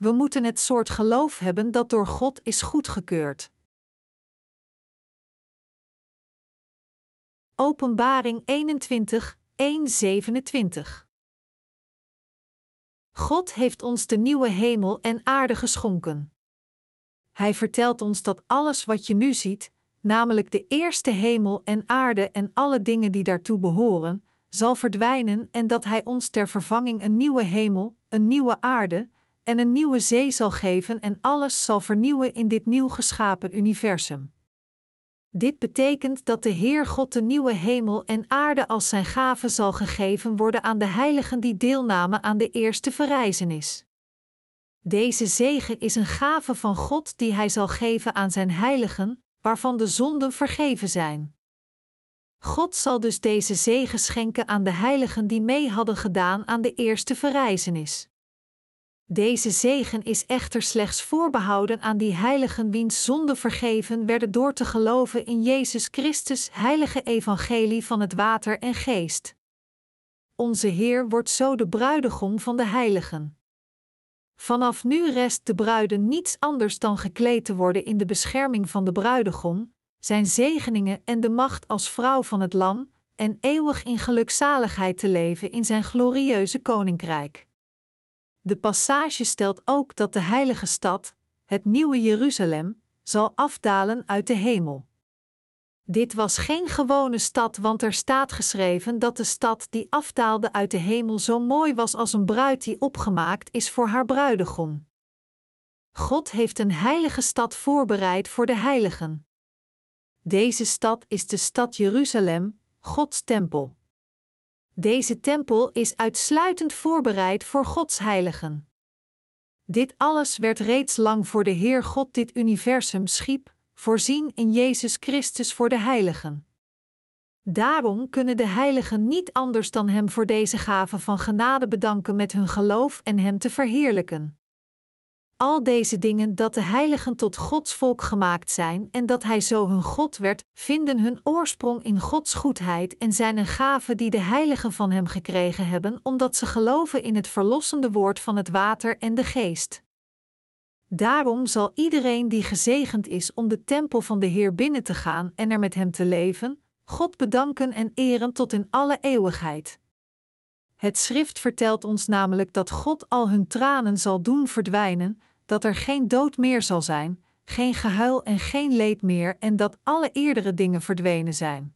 we moeten het soort geloof hebben dat door God is goedgekeurd. Openbaring 21, 1:27 God heeft ons de nieuwe hemel en aarde geschonken. Hij vertelt ons dat alles wat je nu ziet, namelijk de eerste hemel en aarde en alle dingen die daartoe behoren, zal verdwijnen en dat Hij ons ter vervanging een nieuwe hemel, een nieuwe aarde en een nieuwe zee zal geven en alles zal vernieuwen in dit nieuw geschapen universum. Dit betekent dat de Heer God de nieuwe hemel en aarde als zijn gave zal gegeven worden aan de heiligen die deelnamen aan de eerste verrijzenis. Deze zegen is een gave van God die Hij zal geven aan zijn heiligen, waarvan de zonden vergeven zijn. God zal dus deze zegen schenken aan de heiligen die mee hadden gedaan aan de eerste verrijzenis. Deze zegen is echter slechts voorbehouden aan die heiligen wiens zonden vergeven werden door te geloven in Jezus Christus, heilige evangelie van het water en geest. Onze Heer wordt zo de bruidegom van de heiligen. Vanaf nu rest de bruiden niets anders dan gekleed te worden in de bescherming van de bruidegom, zijn zegeningen en de macht als vrouw van het Lam, en eeuwig in gelukzaligheid te leven in zijn glorieuze koninkrijk. De passage stelt ook dat de heilige stad, het nieuwe Jeruzalem, zal afdalen uit de hemel. Dit was geen gewone stad, want er staat geschreven dat de stad die afdaalde uit de hemel zo mooi was als een bruid die opgemaakt is voor haar bruidegom. God heeft een heilige stad voorbereid voor de heiligen. Deze stad is de stad Jeruzalem, Gods tempel. Deze tempel is uitsluitend voorbereid voor Gods heiligen. Dit alles werd reeds lang voor de Heer God dit universum schiep, voorzien in Jezus Christus voor de heiligen. Daarom kunnen de heiligen niet anders dan Hem voor deze gave van genade bedanken met hun geloof en Hem te verheerlijken al deze dingen dat de heiligen tot Gods volk gemaakt zijn en dat Hij zo hun God werd, vinden hun oorsprong in Gods goedheid en zijn een gave die de heiligen van Hem gekregen hebben, omdat ze geloven in het verlossende woord van het water en de geest. Daarom zal iedereen die gezegend is om de tempel van de Heer binnen te gaan en er met Hem te leven, God bedanken en eren tot in alle eeuwigheid. Het schrift vertelt ons namelijk dat God al hun tranen zal doen verdwijnen, dat er geen dood meer zal zijn, geen gehuil en geen leed meer en dat alle eerdere dingen verdwenen zijn.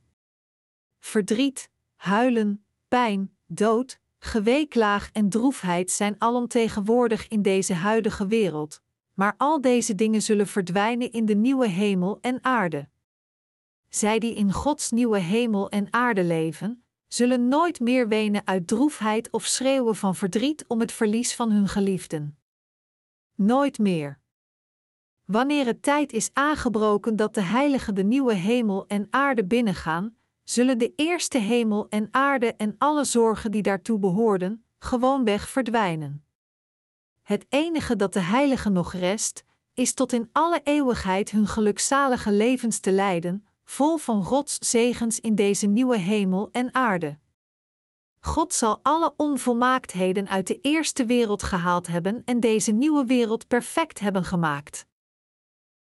Verdriet, huilen, pijn, dood, geweeklaag en droefheid zijn alomtegenwoordig in deze huidige wereld, maar al deze dingen zullen verdwijnen in de nieuwe hemel en aarde. Zij die in Gods nieuwe hemel en aarde leven, zullen nooit meer wenen uit droefheid of schreeuwen van verdriet om het verlies van hun geliefden. Nooit meer. Wanneer het tijd is aangebroken dat de heiligen de nieuwe hemel en aarde binnengaan, zullen de eerste hemel en aarde en alle zorgen die daartoe behoorden, gewoonweg verdwijnen. Het enige dat de heiligen nog rest, is tot in alle eeuwigheid hun gelukzalige levens te leiden, vol van Gods zegens in deze nieuwe hemel en aarde. God zal alle onvolmaaktheden uit de eerste wereld gehaald hebben en deze nieuwe wereld perfect hebben gemaakt.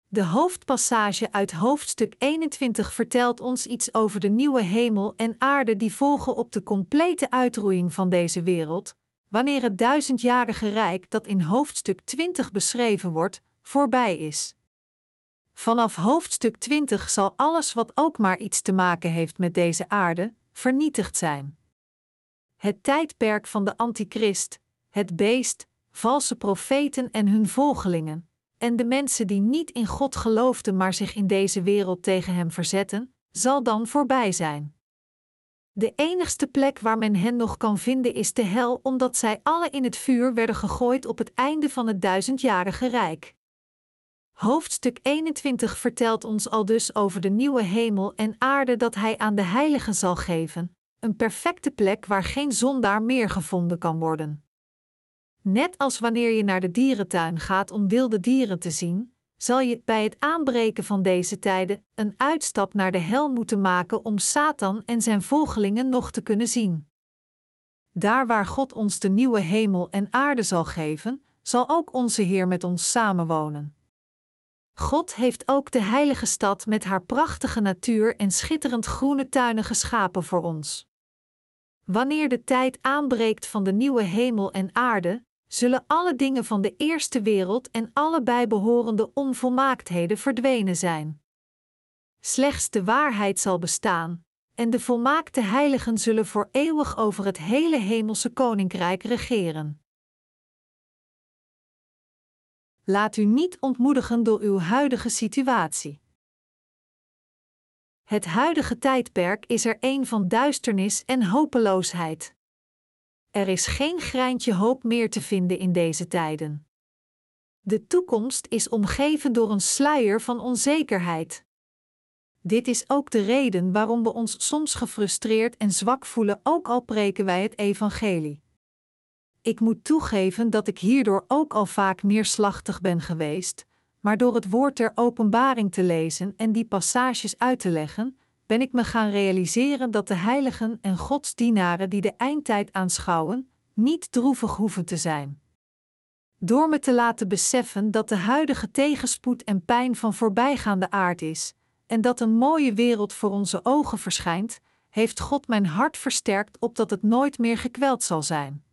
De hoofdpassage uit hoofdstuk 21 vertelt ons iets over de nieuwe hemel en aarde die volgen op de complete uitroeiing van deze wereld, wanneer het duizendjarige rijk dat in hoofdstuk 20 beschreven wordt, voorbij is. Vanaf hoofdstuk 20 zal alles wat ook maar iets te maken heeft met deze aarde, vernietigd zijn het tijdperk van de antichrist, het beest, valse profeten en hun volgelingen, en de mensen die niet in God geloofden maar zich in deze wereld tegen hem verzetten, zal dan voorbij zijn. De enigste plek waar men hen nog kan vinden is de hel, omdat zij alle in het vuur werden gegooid op het einde van het duizendjarige rijk. Hoofdstuk 21 vertelt ons al dus over de nieuwe hemel en aarde dat Hij aan de heiligen zal geven, een perfecte plek waar geen zondaar meer gevonden kan worden. Net als wanneer je naar de dierentuin gaat om wilde dieren te zien, zal je bij het aanbreken van deze tijden een uitstap naar de hel moeten maken om Satan en zijn volgelingen nog te kunnen zien. Daar waar God ons de nieuwe hemel en aarde zal geven, zal ook onze Heer met ons samenwonen. God heeft ook de heilige stad met haar prachtige natuur en schitterend groene tuinen geschapen voor ons. Wanneer de tijd aanbreekt van de nieuwe hemel en aarde, zullen alle dingen van de eerste wereld en alle bijbehorende onvolmaaktheden verdwenen zijn. Slechts de waarheid zal bestaan, en de volmaakte heiligen zullen voor eeuwig over het hele hemelse koninkrijk regeren. Laat u niet ontmoedigen door uw huidige situatie. Het huidige tijdperk is er een van duisternis en hopeloosheid. Er is geen greintje hoop meer te vinden in deze tijden. De toekomst is omgeven door een sluier van onzekerheid. Dit is ook de reden waarom we ons soms gefrustreerd en zwak voelen, ook al preken wij het evangelie. Ik moet toegeven dat ik hierdoor ook al vaak neerslachtig ben geweest, maar door het woord ter openbaring te lezen en die passages uit te leggen, ben ik me gaan realiseren dat de heiligen en godsdienaren die de eindtijd aanschouwen, niet droevig hoeven te zijn. Door me te laten beseffen dat de huidige tegenspoed en pijn van voorbijgaande aard is, en dat een mooie wereld voor onze ogen verschijnt, heeft God mijn hart versterkt opdat het nooit meer gekweld zal zijn.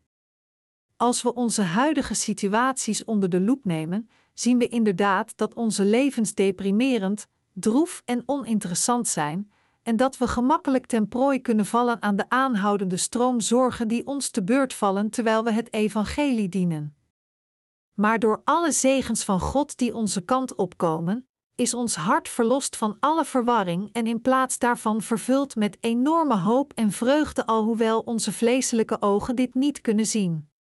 Als we onze huidige situaties onder de loep nemen, zien we inderdaad dat onze levens deprimerend, droef en oninteressant zijn, en dat we gemakkelijk ten prooi kunnen vallen aan de aanhoudende stroom zorgen die ons te beurt vallen terwijl we het evangelie dienen. Maar door alle zegens van God die onze kant opkomen, is ons hart verlost van alle verwarring en in plaats daarvan vervuld met enorme hoop en vreugde, alhoewel onze vleeselijke ogen dit niet kunnen zien.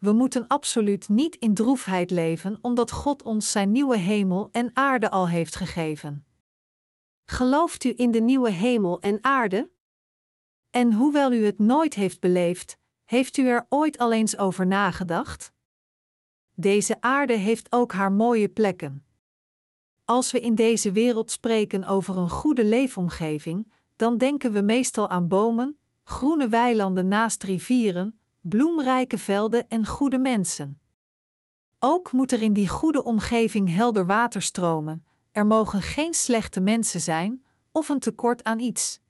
We moeten absoluut niet in droefheid leven, omdat God ons zijn nieuwe hemel en aarde al heeft gegeven. Gelooft u in de nieuwe hemel en aarde? En hoewel u het nooit heeft beleefd, heeft u er ooit al eens over nagedacht? Deze aarde heeft ook haar mooie plekken. Als we in deze wereld spreken over een goede leefomgeving, dan denken we meestal aan bomen, groene weilanden naast rivieren, bloemrijke velden en goede mensen. Ook moet er in die goede omgeving helder water stromen, er mogen geen slechte mensen zijn of een tekort aan iets.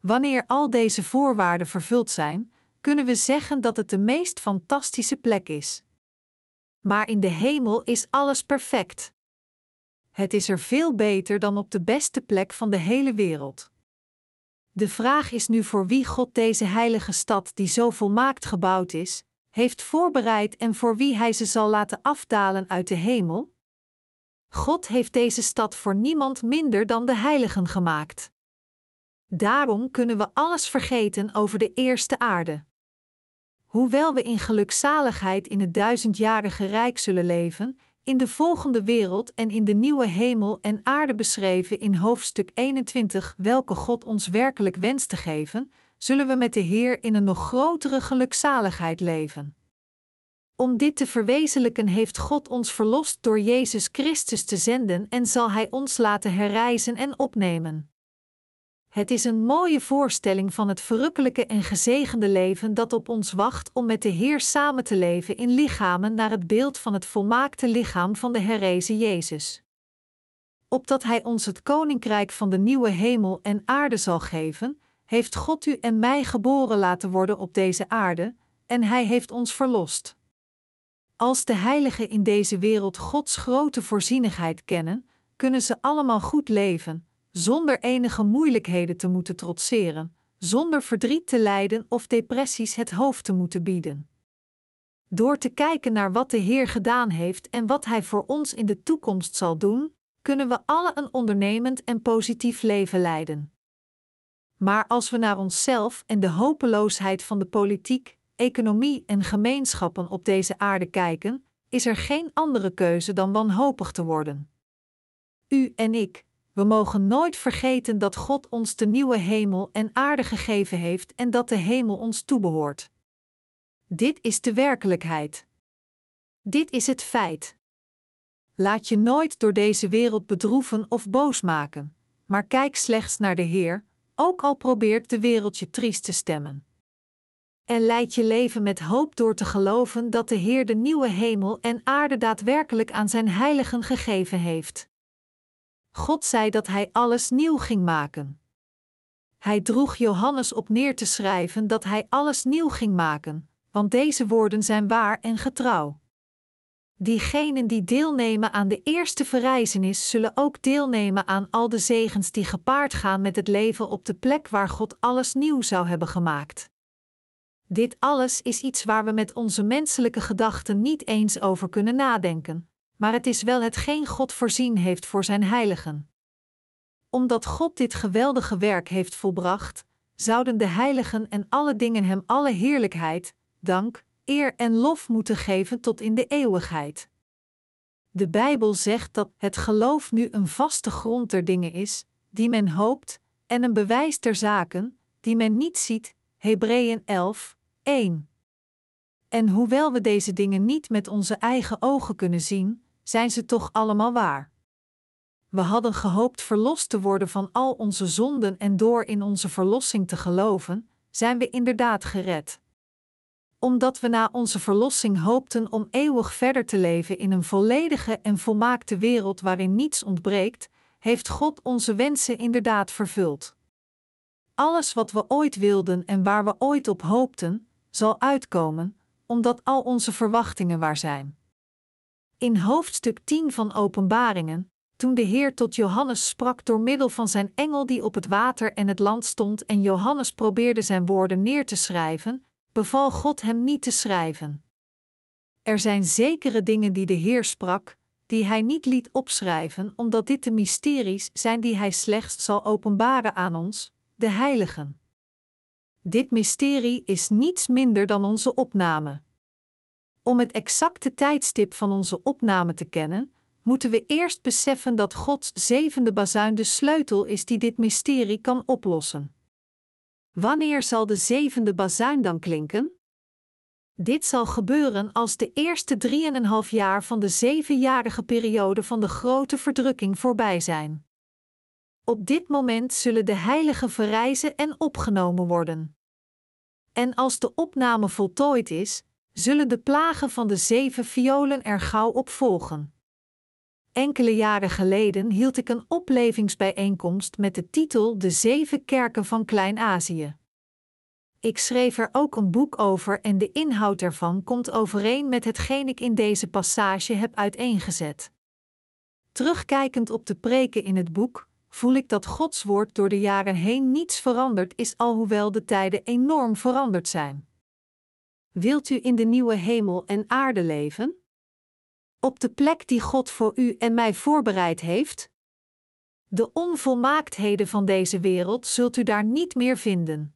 Wanneer al deze voorwaarden vervuld zijn, kunnen we zeggen dat het de meest fantastische plek is. Maar in de hemel is alles perfect. Het is er veel beter dan op de beste plek van de hele wereld. De vraag is nu voor wie God deze heilige stad, die zo volmaakt gebouwd is, heeft voorbereid en voor wie Hij ze zal laten afdalen uit de hemel? God heeft deze stad voor niemand minder dan de heiligen gemaakt. Daarom kunnen we alles vergeten over de eerste aarde. Hoewel we in gelukzaligheid in het duizendjarige rijk zullen leven, in de volgende wereld en in de nieuwe hemel en aarde beschreven in hoofdstuk 21, welke God ons werkelijk wenst te geven, zullen we met de Heer in een nog grotere gelukzaligheid leven. Om dit te verwezenlijken heeft God ons verlost door Jezus Christus te zenden en zal Hij ons laten herreizen en opnemen. Het is een mooie voorstelling van het verrukkelijke en gezegende leven dat op ons wacht om met de Heer samen te leven in lichamen naar het beeld van het volmaakte lichaam van de herrezen Jezus. Opdat Hij ons het koninkrijk van de nieuwe hemel en aarde zal geven, heeft God u en mij geboren laten worden op deze aarde, en Hij heeft ons verlost. Als de heiligen in deze wereld Gods grote voorzienigheid kennen, kunnen ze allemaal goed leven, zonder enige moeilijkheden te moeten trotseren, zonder verdriet te lijden of depressies het hoofd te moeten bieden. Door te kijken naar wat de Heer gedaan heeft en wat Hij voor ons in de toekomst zal doen, kunnen we alle een ondernemend en positief leven leiden. Maar als we naar onszelf en de hopeloosheid van de politiek, economie en gemeenschappen op deze aarde kijken, is er geen andere keuze dan wanhopig te worden. U en ik, we mogen nooit vergeten dat God ons de nieuwe hemel en aarde gegeven heeft en dat de hemel ons toebehoort. Dit is de werkelijkheid. Dit is het feit. Laat je nooit door deze wereld bedroeven of boos maken, maar kijk slechts naar de Heer, ook al probeert de wereld je triest te stemmen. en leid je leven met hoop door te geloven dat de Heer de nieuwe hemel en aarde daadwerkelijk aan zijn heiligen gegeven heeft. God zei dat hij alles nieuw ging maken. Hij droeg Johannes op neer te schrijven dat hij alles nieuw ging maken, want deze woorden zijn waar en getrouw. Diegenen die deelnemen aan de eerste verrijzenis zullen ook deelnemen aan al de zegens die gepaard gaan met het leven op de plek waar God alles nieuw zou hebben gemaakt. Dit alles is iets waar we met onze menselijke gedachten niet eens over kunnen nadenken, maar het is wel hetgeen God voorzien heeft voor zijn heiligen. Omdat God dit geweldige werk heeft volbracht, zouden de heiligen en alle dingen hem alle heerlijkheid, dank, eer en lof moeten geven tot in de eeuwigheid. De Bijbel zegt dat het geloof nu een vaste grond der dingen is, die men hoopt, en een bewijs der zaken, die men niet ziet. Hebreeën 11, 1. En hoewel we deze dingen niet met onze eigen ogen kunnen zien, zijn ze toch allemaal waar. We hadden gehoopt verlost te worden van al onze zonden en door in onze verlossing te geloven, zijn we inderdaad gered omdat we na onze verlossing hoopten om eeuwig verder te leven in een volledige en volmaakte wereld waarin niets ontbreekt, heeft God onze wensen inderdaad vervuld. Alles wat we ooit wilden en waar we ooit op hoopten, zal uitkomen, omdat al onze verwachtingen waar zijn. In hoofdstuk 10 van Openbaringen, toen de Heer tot Johannes sprak door middel van zijn engel die op het water en het land stond en Johannes probeerde zijn woorden neer te schrijven, beval God hem niet te schrijven. Er zijn zekere dingen die de Heer sprak, die hij niet liet opschrijven, omdat dit de mysteries zijn die hij slechts zal openbaren aan ons, de heiligen. Dit mysterie is niets minder dan onze opname. Om het exacte tijdstip van onze opname te kennen, moeten we eerst beseffen dat Gods zevende bazuin de sleutel is die dit mysterie kan oplossen. Wanneer zal de zevende bazuin dan klinken? Dit zal gebeuren als de eerste drieënhalf jaar van de zevenjarige periode van de grote verdrukking voorbij zijn. Op dit moment zullen de heiligen verrijzen en opgenomen worden. En als de opname voltooid is, zullen de plagen van de zeven violen er gauw op volgen. Enkele jaren geleden hield ik een oplevingsbijeenkomst met de titel De Zeven Kerken van Klein-Azië. Ik schreef er ook een boek over en de inhoud ervan komt overeen met hetgeen ik in deze passage heb uiteengezet. Terugkijkend op de preken in het boek, voel ik dat Gods woord door de jaren heen niets veranderd is, alhoewel de tijden enorm veranderd zijn. Wilt u in de nieuwe hemel en aarde leven? op de plek die God voor u en mij voorbereid heeft? De onvolmaaktheden van deze wereld zult u daar niet meer vinden.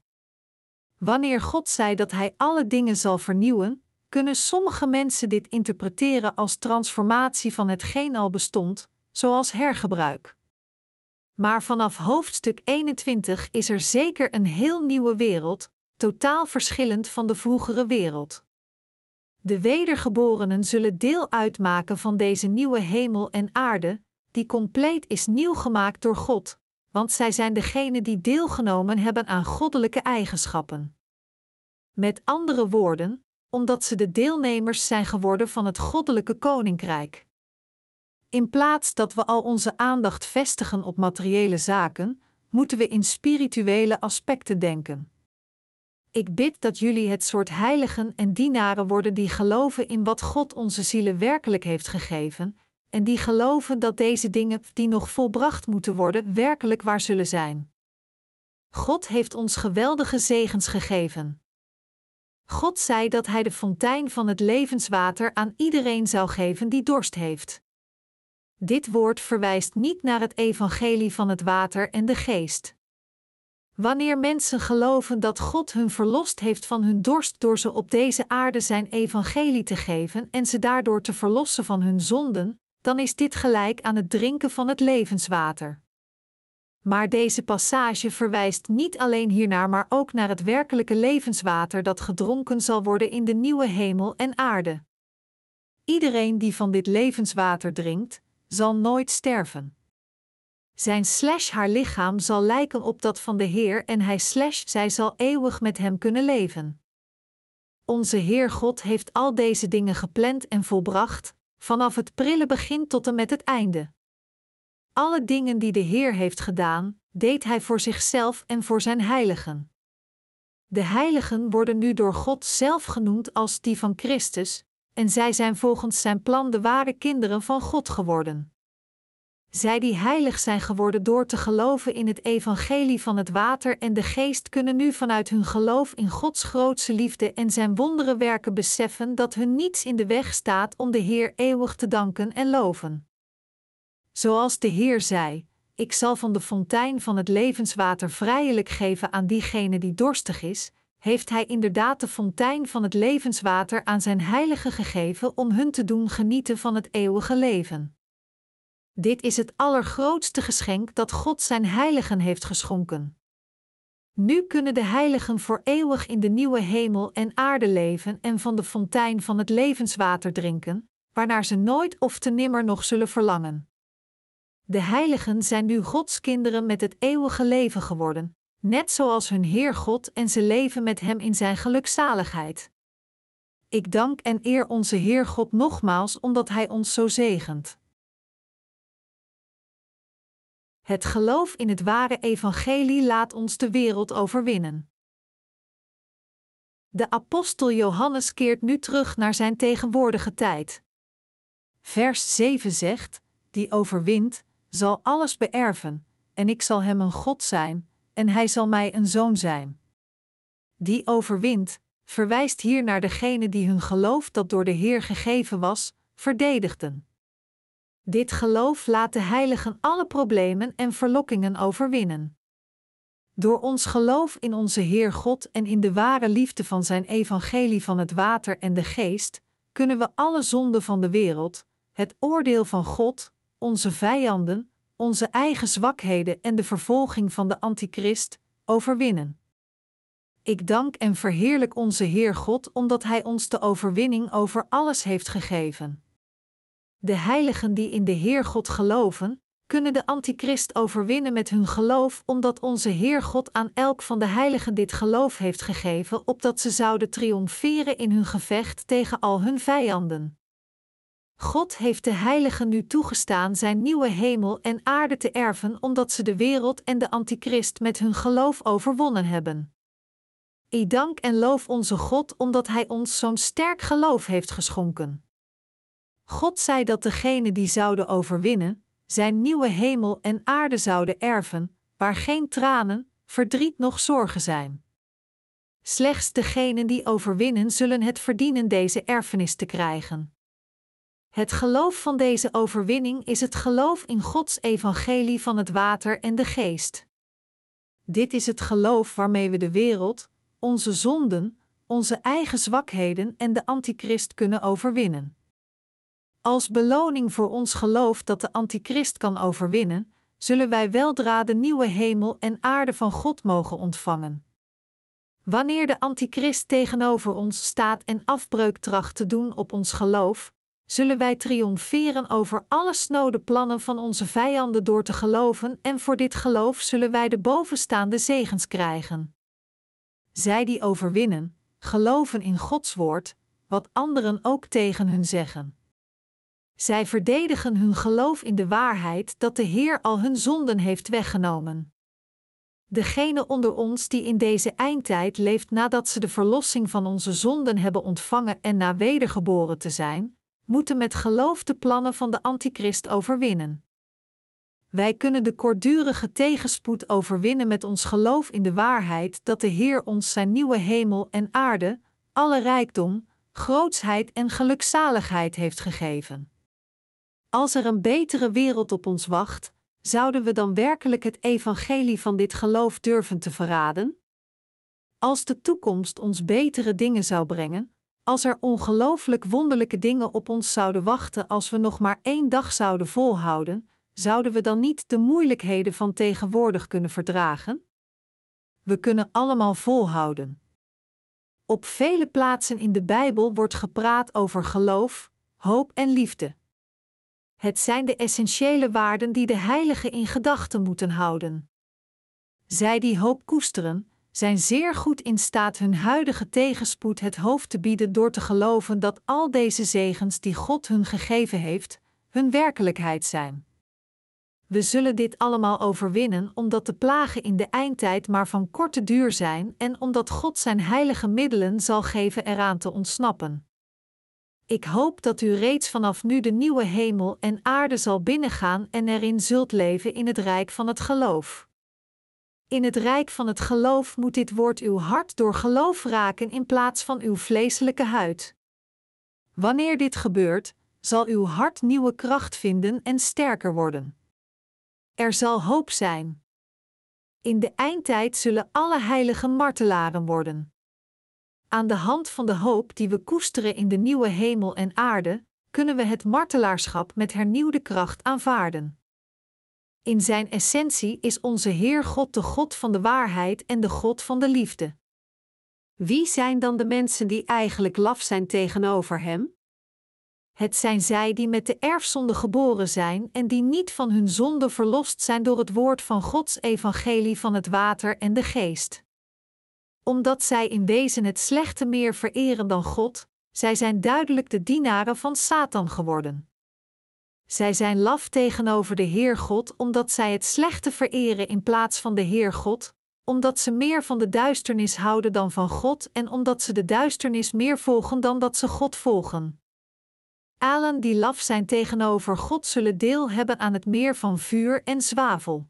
Wanneer God zei dat Hij alle dingen zal vernieuwen, kunnen sommige mensen dit interpreteren als transformatie van hetgeen al bestond, zoals hergebruik. Maar vanaf hoofdstuk 21 is er zeker een heel nieuwe wereld, totaal verschillend van de vroegere wereld. De wedergeborenen zullen deel uitmaken van deze nieuwe hemel en aarde, die compleet is nieuw gemaakt door God, want zij zijn degenen die deelgenomen hebben aan goddelijke eigenschappen. Met andere woorden, omdat ze de deelnemers zijn geworden van het goddelijke koninkrijk. In plaats dat we al onze aandacht vestigen op materiële zaken, moeten we in spirituele aspecten denken. Ik bid dat jullie het soort heiligen en dienaren worden die geloven in wat God onze zielen werkelijk heeft gegeven, en die geloven dat deze dingen die nog volbracht moeten worden werkelijk waar zullen zijn. God heeft ons geweldige zegens gegeven. God zei dat Hij de fontein van het levenswater aan iedereen zou geven die dorst heeft. Dit woord verwijst niet naar het evangelie van het water en de geest. Wanneer mensen geloven dat God hun verlost heeft van hun dorst door ze op deze aarde zijn evangelie te geven en ze daardoor te verlossen van hun zonden, dan is dit gelijk aan het drinken van het levenswater. Maar deze passage verwijst niet alleen hiernaar, maar ook naar het werkelijke levenswater dat gedronken zal worden in de nieuwe hemel en aarde. Iedereen die van dit levenswater drinkt, zal nooit sterven. Zijn slash haar lichaam zal lijken op dat van de Heer en hij slash zij zal eeuwig met hem kunnen leven. Onze Heer God heeft al deze dingen gepland en volbracht, vanaf het prille begin tot en met het einde. Alle dingen die de Heer heeft gedaan, deed Hij voor zichzelf en voor Zijn heiligen. De heiligen worden nu door God zelf genoemd als die van Christus, en zij zijn volgens Zijn plan de ware kinderen van God geworden. Zij die heilig zijn geworden door te geloven in het evangelie van het water en de geest kunnen nu vanuit hun geloof in Gods grootse liefde en zijn wondere werken beseffen dat hun niets in de weg staat om de Heer eeuwig te danken en loven. Zoals de Heer zei: Ik zal van de fontein van het levenswater vrijelijk geven aan diegene die dorstig is, heeft Hij inderdaad de fontein van het levenswater aan zijn heiligen gegeven om hun te doen genieten van het eeuwige leven. Dit is het allergrootste geschenk dat God zijn heiligen heeft geschonken. Nu kunnen de heiligen voor eeuwig in de nieuwe hemel en aarde leven en van de fontein van het levenswater drinken, waarnaar ze nooit of te nimmer nog zullen verlangen. De heiligen zijn nu Gods kinderen met het eeuwige leven geworden, net zoals hun Heer God en ze leven met Hem in Zijn gelukzaligheid. Ik dank en eer onze Heer God nogmaals omdat Hij ons zo zegent. Het geloof in het ware evangelie laat ons de wereld overwinnen. De apostel Johannes keert nu terug naar zijn tegenwoordige tijd. Vers 7 zegt: Die overwint, zal alles beërven, en ik zal hem een God zijn, en hij zal mij een zoon zijn. Die overwint, verwijst hier naar degene die hun geloof dat door de Heer gegeven was, verdedigden. Dit geloof laat de heiligen alle problemen en verlokkingen overwinnen. Door ons geloof in onze Heer God en in de ware liefde van Zijn evangelie van het water en de geest, kunnen we alle zonden van de wereld, het oordeel van God, onze vijanden, onze eigen zwakheden en de vervolging van de antichrist overwinnen. Ik dank en verheerlijk onze Heer God omdat Hij ons de overwinning over alles heeft gegeven. De heiligen die in de Heer God geloven, kunnen de antichrist overwinnen met hun geloof, omdat onze Heer God aan elk van de heiligen dit geloof heeft gegeven, opdat ze zouden triomferen in hun gevecht tegen al hun vijanden. God heeft de heiligen nu toegestaan zijn nieuwe hemel en aarde te erven, omdat ze de wereld en de antichrist met hun geloof overwonnen hebben. Ik dank en loof onze God omdat Hij ons zo'n sterk geloof heeft geschonken. God zei dat degenen die zouden overwinnen, zijn nieuwe hemel en aarde zouden erven, waar geen tranen, verdriet noch zorgen zijn. Slechts degenen die overwinnen zullen het verdienen deze erfenis te krijgen. Het geloof van deze overwinning is het geloof in Gods evangelie van het water en de geest. Dit is het geloof waarmee we de wereld, onze zonden, onze eigen zwakheden en de antichrist kunnen overwinnen. Als beloning voor ons geloof dat de antichrist kan overwinnen, zullen wij weldra de nieuwe hemel en aarde van God mogen ontvangen. Wanneer de antichrist tegenover ons staat en afbreuk tracht te doen op ons geloof, zullen wij triomferen over alle snode plannen van onze vijanden door te geloven en voor dit geloof zullen wij de bovenstaande zegens krijgen. Zij die overwinnen, geloven in Gods woord, wat anderen ook tegen hun zeggen. Zij verdedigen hun geloof in de waarheid dat de Heer al hun zonden heeft weggenomen. Degene onder ons die in deze eindtijd leeft nadat ze de verlossing van onze zonden hebben ontvangen en na wedergeboren te zijn, moeten met geloof de plannen van de antichrist overwinnen. Wij kunnen de kortdurige tegenspoed overwinnen met ons geloof in de waarheid dat de Heer ons zijn nieuwe hemel en aarde, alle rijkdom, grootsheid en gelukzaligheid heeft gegeven. Als er een betere wereld op ons wacht, zouden we dan werkelijk het evangelie van dit geloof durven te verraden? Als de toekomst ons betere dingen zou brengen, als er ongelooflijk wonderlijke dingen op ons zouden wachten als we nog maar één dag zouden volhouden, zouden we dan niet de moeilijkheden van tegenwoordig kunnen verdragen? We kunnen allemaal volhouden. Op vele plaatsen in de Bijbel wordt gepraat over geloof, hoop en liefde. Het zijn de essentiële waarden die de heiligen in gedachten moeten houden. Zij die hoop koesteren, zijn zeer goed in staat hun huidige tegenspoed het hoofd te bieden door te geloven dat al deze zegens die God hun gegeven heeft, hun werkelijkheid zijn. We zullen dit allemaal overwinnen omdat de plagen in de eindtijd maar van korte duur zijn en omdat God zijn heilige middelen zal geven eraan te ontsnappen. Ik hoop dat u reeds vanaf nu de nieuwe hemel en aarde zal binnengaan en erin zult leven in het rijk van het geloof. In het rijk van het geloof moet dit woord uw hart door geloof raken in plaats van uw vleeselijke huid. Wanneer dit gebeurt, zal uw hart nieuwe kracht vinden en sterker worden. Er zal hoop zijn. In de eindtijd zullen alle heiligen martelaren worden. Aan de hand van de hoop die we koesteren in de nieuwe hemel en aarde, kunnen we het martelaarschap met hernieuwde kracht aanvaarden. In zijn essentie is onze Heer God de God van de waarheid en de God van de liefde. Wie zijn dan de mensen die eigenlijk laf zijn tegenover Hem? Het zijn zij die met de erfzonde geboren zijn en die niet van hun zonde verlost zijn door het woord van Gods evangelie van het water en de geest. Omdat zij in wezen het slechte meer vereren dan God, zij zijn duidelijk de dienaren van Satan geworden. Zij zijn laf tegenover de Heer God omdat zij het slechte vereren in plaats van de Heer God, omdat ze meer van de duisternis houden dan van God en omdat ze de duisternis meer volgen dan dat ze God volgen. Allen die laf zijn tegenover God zullen deel hebben aan het meer van vuur en zwavel.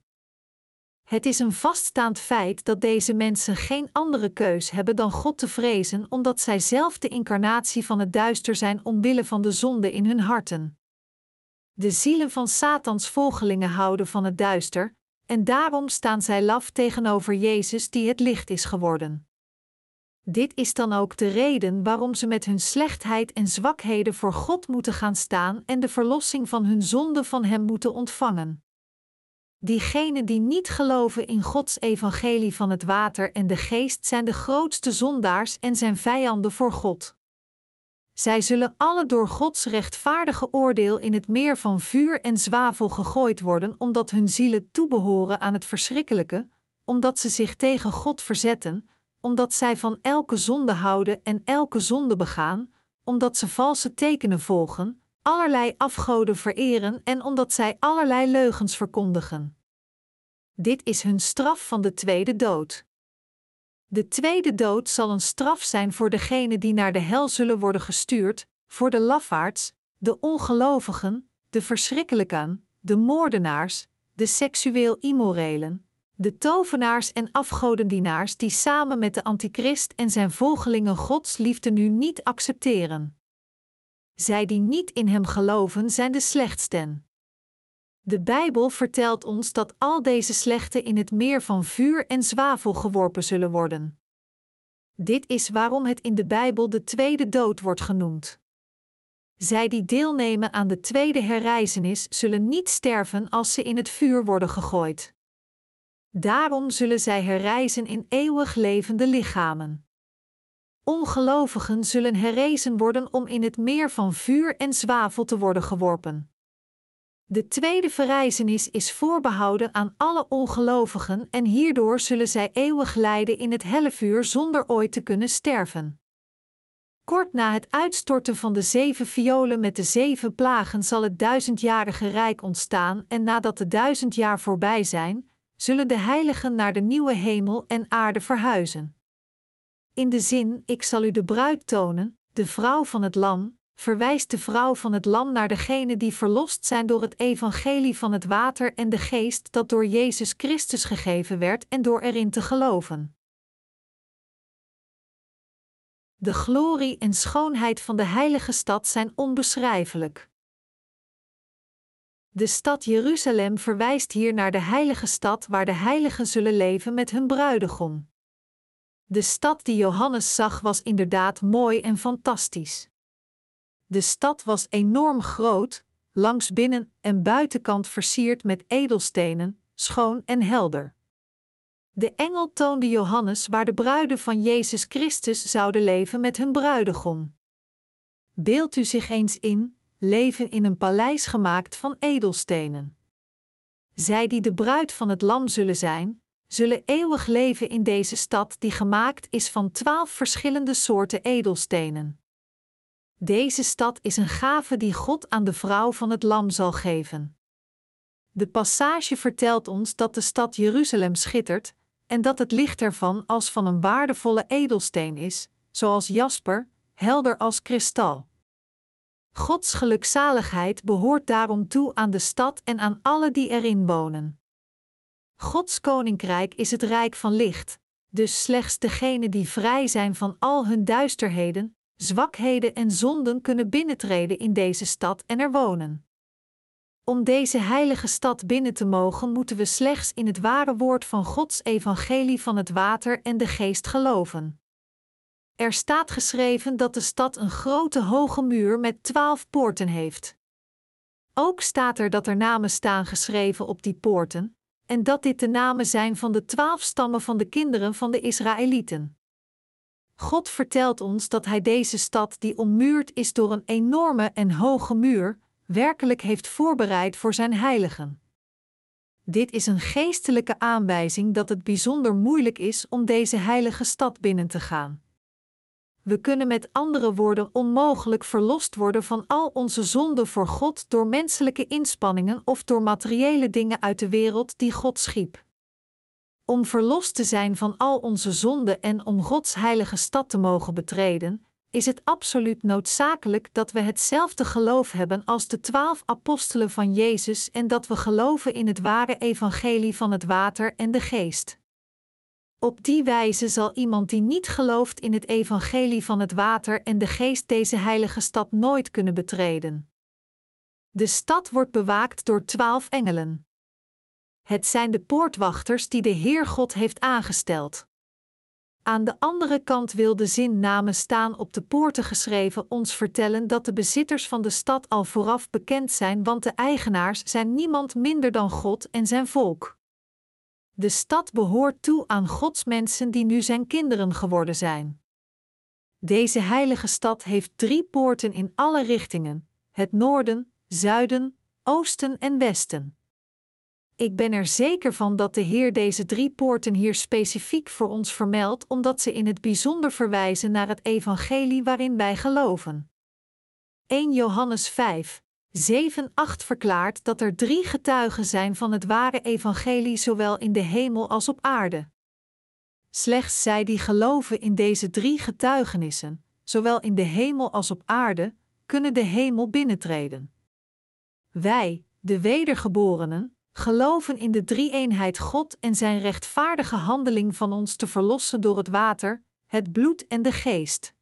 Het is een vaststaand feit dat deze mensen geen andere keus hebben dan God te vrezen, omdat zij zelf de incarnatie van het duister zijn omwille van de zonde in hun harten. De zielen van Satans volgelingen houden van het duister, en daarom staan zij laf tegenover Jezus die het licht is geworden. Dit is dan ook de reden waarom ze met hun slechtheid en zwakheden voor God moeten gaan staan en de verlossing van hun zonde van Hem moeten ontvangen. Diegenen die niet geloven in Gods evangelie van het water en de geest zijn de grootste zondaars en zijn vijanden voor God. Zij zullen alle door Gods rechtvaardige oordeel in het meer van vuur en zwavel gegooid worden, omdat hun zielen toebehoren aan het verschrikkelijke, omdat ze zich tegen God verzetten, omdat zij van elke zonde houden en elke zonde begaan, omdat ze valse tekenen volgen, allerlei afgoden vereren en omdat zij allerlei leugens verkondigen. Dit is hun straf van de tweede dood. De tweede dood zal een straf zijn voor degenen die naar de hel zullen worden gestuurd, voor de lafaards, de ongelovigen, de verschrikkelijken, de moordenaars, de seksueel immorelen, de tovenaars en afgodendienaars die samen met de antichrist en zijn volgelingen Gods liefde nu niet accepteren. Zij die niet in hem geloven zijn de slechtsten. De Bijbel vertelt ons dat al deze slechten in het meer van vuur en zwavel geworpen zullen worden. Dit is waarom het in de Bijbel de tweede dood wordt genoemd. Zij die deelnemen aan de tweede herreizenis zullen niet sterven als ze in het vuur worden gegooid. Daarom zullen zij herreizen in eeuwig levende lichamen. Ongelovigen zullen herrezen worden om in het meer van vuur en zwavel te worden geworpen. De tweede verrijzenis is voorbehouden aan alle ongelovigen en hierdoor zullen zij eeuwig lijden in het hellevuur zonder ooit te kunnen sterven. Kort na het uitstorten van de zeven violen met de zeven plagen zal het duizendjarige rijk ontstaan en nadat de duizend jaar voorbij zijn, zullen de heiligen naar de nieuwe hemel en aarde verhuizen. In de zin: Ik zal u de bruid tonen, de vrouw van het Lam, verwijst de vrouw van het Lam naar degenen die verlost zijn door het evangelie van het water en de geest dat door Jezus Christus gegeven werd en door erin te geloven. De glorie en schoonheid van de heilige stad zijn onbeschrijfelijk. De stad Jeruzalem verwijst hier naar de heilige stad waar de heiligen zullen leven met hun bruidegom. De stad die Johannes zag was inderdaad mooi en fantastisch. De stad was enorm groot, langs binnen- en buitenkant versierd met edelstenen, schoon en helder. De engel toonde Johannes waar de bruiden van Jezus Christus zouden leven met hun bruidegom. Beeld u zich eens in, leven in een paleis gemaakt van edelstenen. Zij die de bruid van het lam zullen zijn, zullen eeuwig leven in deze stad die gemaakt is van twaalf verschillende soorten edelstenen. Deze stad is een gave die God aan de vrouw van het Lam zal geven. De passage vertelt ons dat de stad Jeruzalem schittert en dat het licht ervan als van een waardevolle edelsteen is, zoals jasper, helder als kristal. Gods gelukzaligheid behoort daarom toe aan de stad en aan alle die erin wonen. Gods koninkrijk is het rijk van licht, dus slechts degenen die vrij zijn van al hun duisterheden, zwakheden en zonden kunnen binnentreden in deze stad en er wonen. Om deze heilige stad binnen te mogen, moeten we slechts in het ware woord van Gods evangelie van het water en de geest geloven. Er staat geschreven dat de stad een grote hoge muur met twaalf poorten heeft. Ook staat er dat er namen staan geschreven op die poorten, en dat dit de namen zijn van de twaalf stammen van de kinderen van de Israëlieten. God vertelt ons dat Hij deze stad, die ommuurd is door een enorme en hoge muur, werkelijk heeft voorbereid voor Zijn heiligen. Dit is een geestelijke aanwijzing dat het bijzonder moeilijk is om deze heilige stad binnen te gaan. We kunnen met andere woorden onmogelijk verlost worden van al onze zonden voor God door menselijke inspanningen of door materiële dingen uit de wereld die God schiep. Om verlost te zijn van al onze zonden en om Gods heilige stad te mogen betreden, is het absoluut noodzakelijk dat we hetzelfde geloof hebben als de twaalf apostelen van Jezus en dat we geloven in het ware evangelie van het water en de geest. Op die wijze zal iemand die niet gelooft in het evangelie van het water en de geest deze heilige stad nooit kunnen betreden. De stad wordt bewaakt door twaalf engelen. Het zijn de poortwachters die de Heer God heeft aangesteld. Aan de andere kant wil de zin namen staan op de poorten geschreven ons vertellen dat de bezitters van de stad al vooraf bekend zijn, want de eigenaars zijn niemand minder dan God en zijn volk. De stad behoort toe aan Gods mensen die nu zijn kinderen geworden zijn. Deze heilige stad heeft drie poorten in alle richtingen: het noorden, zuiden, oosten en westen. Ik ben er zeker van dat de Heer deze drie poorten hier specifiek voor ons vermeldt, omdat ze in het bijzonder verwijzen naar het evangelie waarin wij geloven. 1 Johannes 5, 7, 8 verklaart dat er drie getuigen zijn van het ware evangelie zowel in de hemel als op aarde. Slechts zij die geloven in deze drie getuigenissen, zowel in de hemel als op aarde, kunnen de hemel binnentreden. Wij, de wedergeborenen, geloven in de drie-eenheid God en zijn rechtvaardige handeling van ons te verlossen door het water, het bloed en de geest.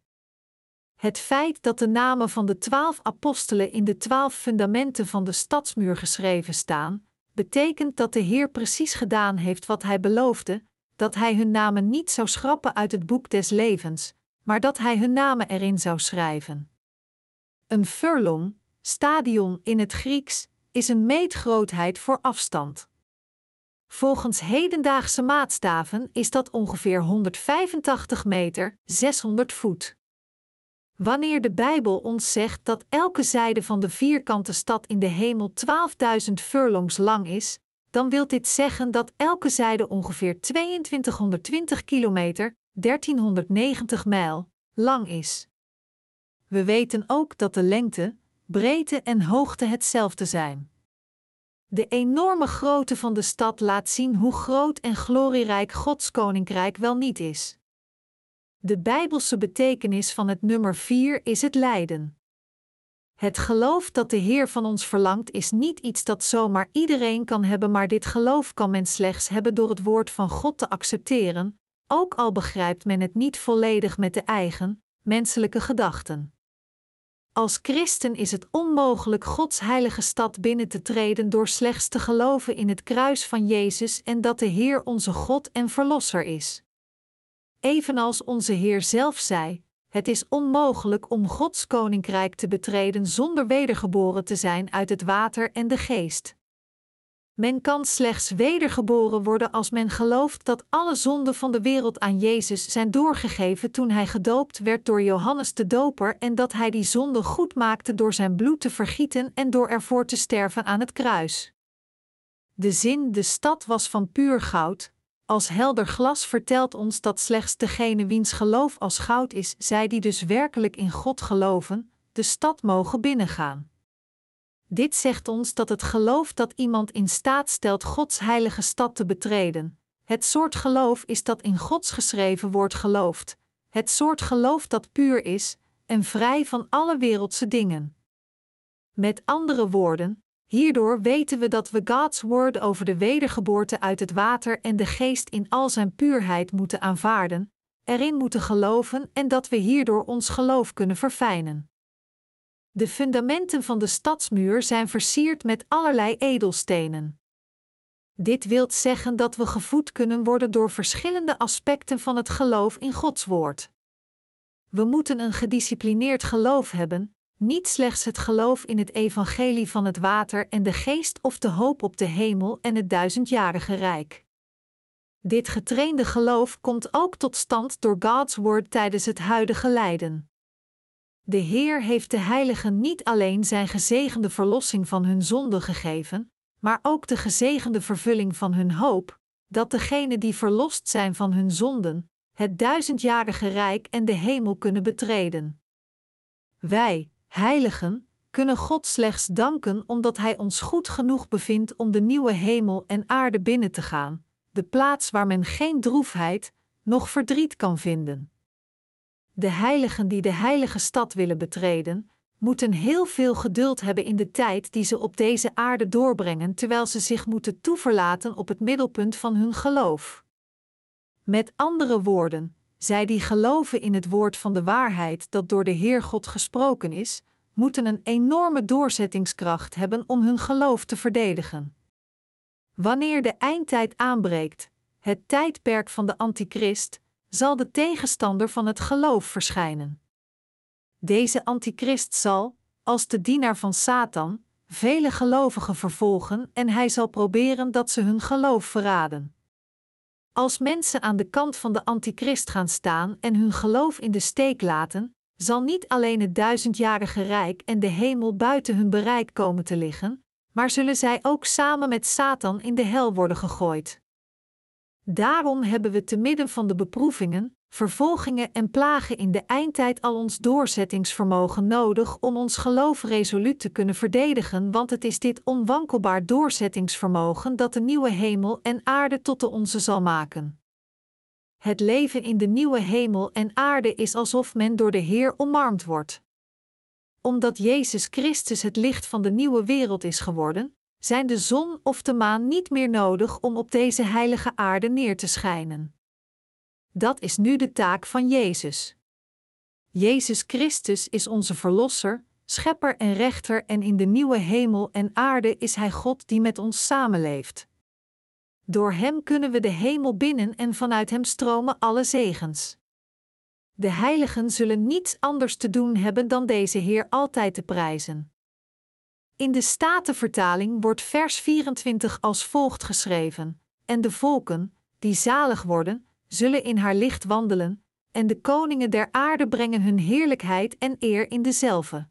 Het feit dat de namen van de twaalf apostelen in de twaalf fundamenten van de stadsmuur geschreven staan, betekent dat de Heer precies gedaan heeft wat Hij beloofde: dat Hij hun namen niet zou schrappen uit het boek des levens, maar dat Hij hun namen erin zou schrijven. Een furlong, stadion in het Grieks, is een meetgrootheid voor afstand. Volgens hedendaagse maatstaven is dat ongeveer 185 meter, 600 voet. Wanneer de Bijbel ons zegt dat elke zijde van de vierkante stad in de hemel 12.000 furlongs lang is, dan wil dit zeggen dat elke zijde ongeveer 2220 kilometer, 1390 mijl, lang is. We weten ook dat de lengte, breedte en hoogte hetzelfde zijn. De enorme grootte van de stad laat zien hoe groot en glorierijk Gods koninkrijk wel niet is. De bijbelse betekenis van het nummer 4 is het lijden. Het geloof dat de Heer van ons verlangt is niet iets dat zomaar iedereen kan hebben, maar dit geloof kan men slechts hebben door het woord van God te accepteren, ook al begrijpt men het niet volledig met de eigen, menselijke gedachten. Als christen is het onmogelijk Gods heilige stad binnen te treden door slechts te geloven in het kruis van Jezus en dat de Heer onze God en Verlosser is. Evenals onze Heer zelf zei: Het is onmogelijk om Gods koninkrijk te betreden zonder wedergeboren te zijn uit het water en de geest. Men kan slechts wedergeboren worden als men gelooft dat alle zonden van de wereld aan Jezus zijn doorgegeven toen hij gedoopt werd door Johannes de Doper en dat hij die zonde goed maakte door zijn bloed te vergieten en door ervoor te sterven aan het kruis. De zin de stad was van puur goud, als helder glas vertelt ons dat slechts degene wiens geloof als goud is, zij die dus werkelijk in God geloven, de stad mogen binnengaan. Dit zegt ons dat het geloof dat iemand in staat stelt Gods heilige stad te betreden, het soort geloof is dat in Gods geschreven woord gelooft, het soort geloof dat puur is en vrij van alle wereldse dingen. Met andere woorden, hierdoor weten we dat we Gods woord over de wedergeboorte uit het water en de geest in al zijn puurheid moeten aanvaarden, erin moeten geloven en dat we hierdoor ons geloof kunnen verfijnen. De fundamenten van de stadsmuur zijn versierd met allerlei edelstenen. Dit wil zeggen dat we gevoed kunnen worden door verschillende aspecten van het geloof in Gods woord. We moeten een gedisciplineerd geloof hebben, niet slechts het geloof in het evangelie van het water en de geest of de hoop op de hemel en het duizendjarige rijk. Dit getrainde geloof komt ook tot stand door Gods woord tijdens het huidige lijden. De Heer heeft de heiligen niet alleen zijn gezegende verlossing van hun zonde gegeven, maar ook de gezegende vervulling van hun hoop, dat degenen die verlost zijn van hun zonden, het duizendjarige rijk en de hemel kunnen betreden. Wij, heiligen, kunnen God slechts danken omdat Hij ons goed genoeg bevindt om de nieuwe hemel en aarde binnen te gaan, de plaats waar men geen droefheid, noch verdriet kan vinden. De heiligen die de heilige stad willen betreden, moeten heel veel geduld hebben in de tijd die ze op deze aarde doorbrengen, terwijl ze zich moeten toeverlaten op het middelpunt van hun geloof. Met andere woorden, zij die geloven in het woord van de waarheid dat door de Heer God gesproken is, moeten een enorme doorzettingskracht hebben om hun geloof te verdedigen. Wanneer de eindtijd aanbreekt, het tijdperk van de antichrist, zal de tegenstander van het geloof verschijnen. Deze antichrist zal, als de dienaar van Satan, vele gelovigen vervolgen en hij zal proberen dat ze hun geloof verraden. Als mensen aan de kant van de antichrist gaan staan en hun geloof in de steek laten, zal niet alleen het duizendjarige rijk en de hemel buiten hun bereik komen te liggen, maar zullen zij ook samen met Satan in de hel worden gegooid. Daarom hebben we te midden van de beproevingen, vervolgingen en plagen in de eindtijd al ons doorzettingsvermogen nodig om ons geloof resoluut te kunnen verdedigen, want het is dit onwankelbaar doorzettingsvermogen dat de nieuwe hemel en aarde tot de onze zal maken. Het leven in de nieuwe hemel en aarde is alsof men door de Heer omarmd wordt. Omdat Jezus Christus het licht van de nieuwe wereld is geworden, zijn de zon of de maan niet meer nodig om op deze heilige aarde neer te schijnen. Dat is nu de taak van Jezus. Jezus Christus is onze Verlosser, Schepper en Rechter en in de nieuwe hemel en aarde is Hij God die met ons samenleeft. Door Hem kunnen we de hemel binnen en vanuit Hem stromen alle zegens. De heiligen zullen niets anders te doen hebben dan deze Heer altijd te prijzen. In de Statenvertaling wordt vers 24 als volgt geschreven: En de volken, die zalig worden, zullen in haar licht wandelen, en de koningen der aarde brengen hun heerlijkheid en eer in dezelfde.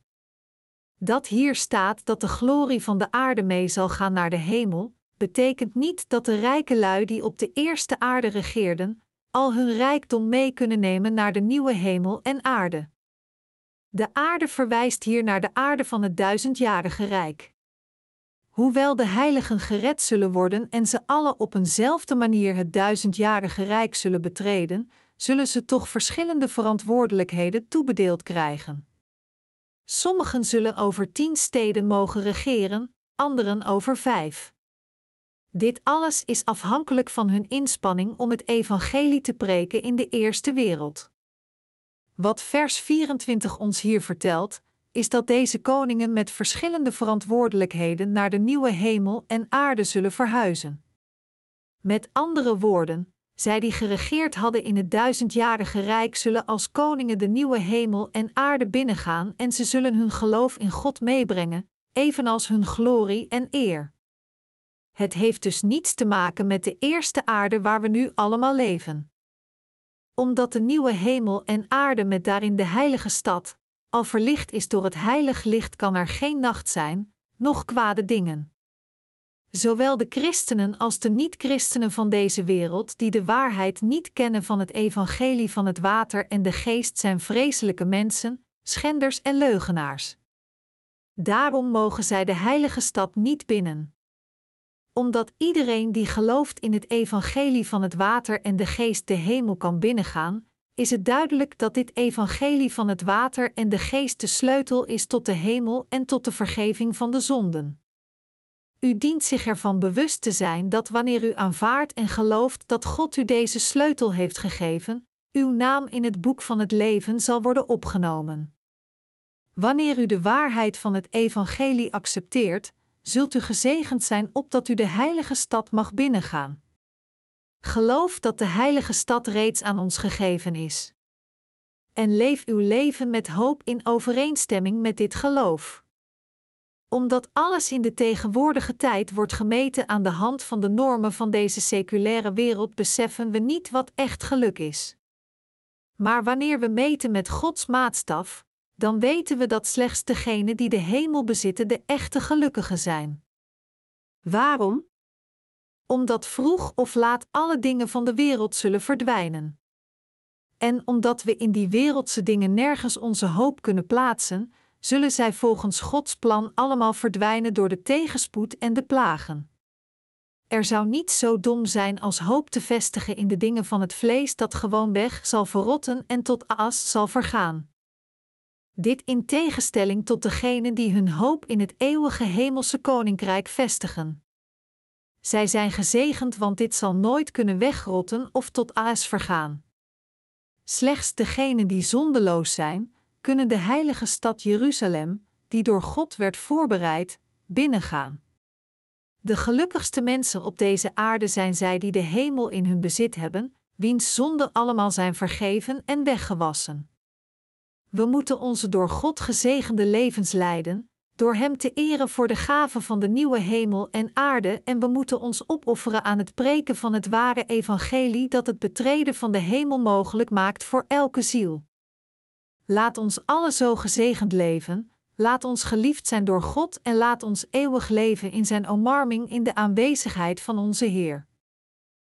Dat hier staat dat de glorie van de aarde mee zal gaan naar de hemel, betekent niet dat de rijke lui die op de eerste aarde regeerden, al hun rijkdom mee kunnen nemen naar de nieuwe hemel en aarde. De aarde verwijst hier naar de aarde van het duizendjarige rijk. Hoewel de heiligen gered zullen worden en ze alle op eenzelfde manier het duizendjarige rijk zullen betreden, zullen ze toch verschillende verantwoordelijkheden toebedeeld krijgen. Sommigen zullen over tien steden mogen regeren, anderen over vijf. Dit alles is afhankelijk van hun inspanning om het evangelie te preken in de eerste wereld. Wat vers 24 ons hier vertelt, is dat deze koningen met verschillende verantwoordelijkheden naar de nieuwe hemel en aarde zullen verhuizen. Met andere woorden, zij die geregeerd hadden in het duizendjarige rijk zullen als koningen de nieuwe hemel en aarde binnengaan en ze zullen hun geloof in God meebrengen, evenals hun glorie en eer. Het heeft dus niets te maken met de eerste aarde waar we nu allemaal leven. Omdat de nieuwe hemel en aarde met daarin de heilige stad, al verlicht is door het heilig licht, kan er geen nacht zijn, noch kwade dingen. Zowel de christenen als de niet-christenen van deze wereld die de waarheid niet kennen van het evangelie van het water en de geest zijn vreselijke mensen, schenders en leugenaars. Daarom mogen zij de heilige stad niet binnen. Omdat iedereen die gelooft in het evangelie van het water en de geest de hemel kan binnengaan, is het duidelijk dat dit evangelie van het water en de geest de sleutel is tot de hemel en tot de vergeving van de zonden. U dient zich ervan bewust te zijn dat wanneer u aanvaardt en gelooft dat God u deze sleutel heeft gegeven, uw naam in het boek van het leven zal worden opgenomen. Wanneer u de waarheid van het evangelie accepteert, zult u gezegend zijn opdat u de heilige stad mag binnengaan. Geloof dat de heilige stad reeds aan ons gegeven is. En leef uw leven met hoop in overeenstemming met dit geloof. Omdat alles in de tegenwoordige tijd wordt gemeten aan de hand van de normen van deze seculaire wereld, beseffen we niet wat echt geluk is. Maar wanneer we meten met Gods maatstaf, dan weten we dat slechts degenen die de hemel bezitten de echte gelukkigen zijn. Waarom? Omdat vroeg of laat alle dingen van de wereld zullen verdwijnen. En omdat we in die wereldse dingen nergens onze hoop kunnen plaatsen, zullen zij volgens Gods plan allemaal verdwijnen door de tegenspoed en de plagen. Er zou niet zo dom zijn als hoop te vestigen in de dingen van het vlees dat gewoonweg zal verrotten en tot aas zal vergaan. Dit in tegenstelling tot degenen die hun hoop in het eeuwige hemelse koninkrijk vestigen. Zij zijn gezegend, want dit zal nooit kunnen wegrotten of tot aas vergaan. Slechts degenen die zondeloos zijn, kunnen de heilige stad Jeruzalem, die door God werd voorbereid, binnengaan. De gelukkigste mensen op deze aarde zijn zij die de hemel in hun bezit hebben, wiens zonden allemaal zijn vergeven en weggewassen. We moeten onze door God gezegende levens leiden, door Hem te eren voor de gave van de nieuwe hemel en aarde, en we moeten ons opofferen aan het preken van het ware evangelie dat het betreden van de hemel mogelijk maakt voor elke ziel. Laat ons alle zo gezegend leven, laat ons geliefd zijn door God en laat ons eeuwig leven in Zijn omarming in de aanwezigheid van onze Heer.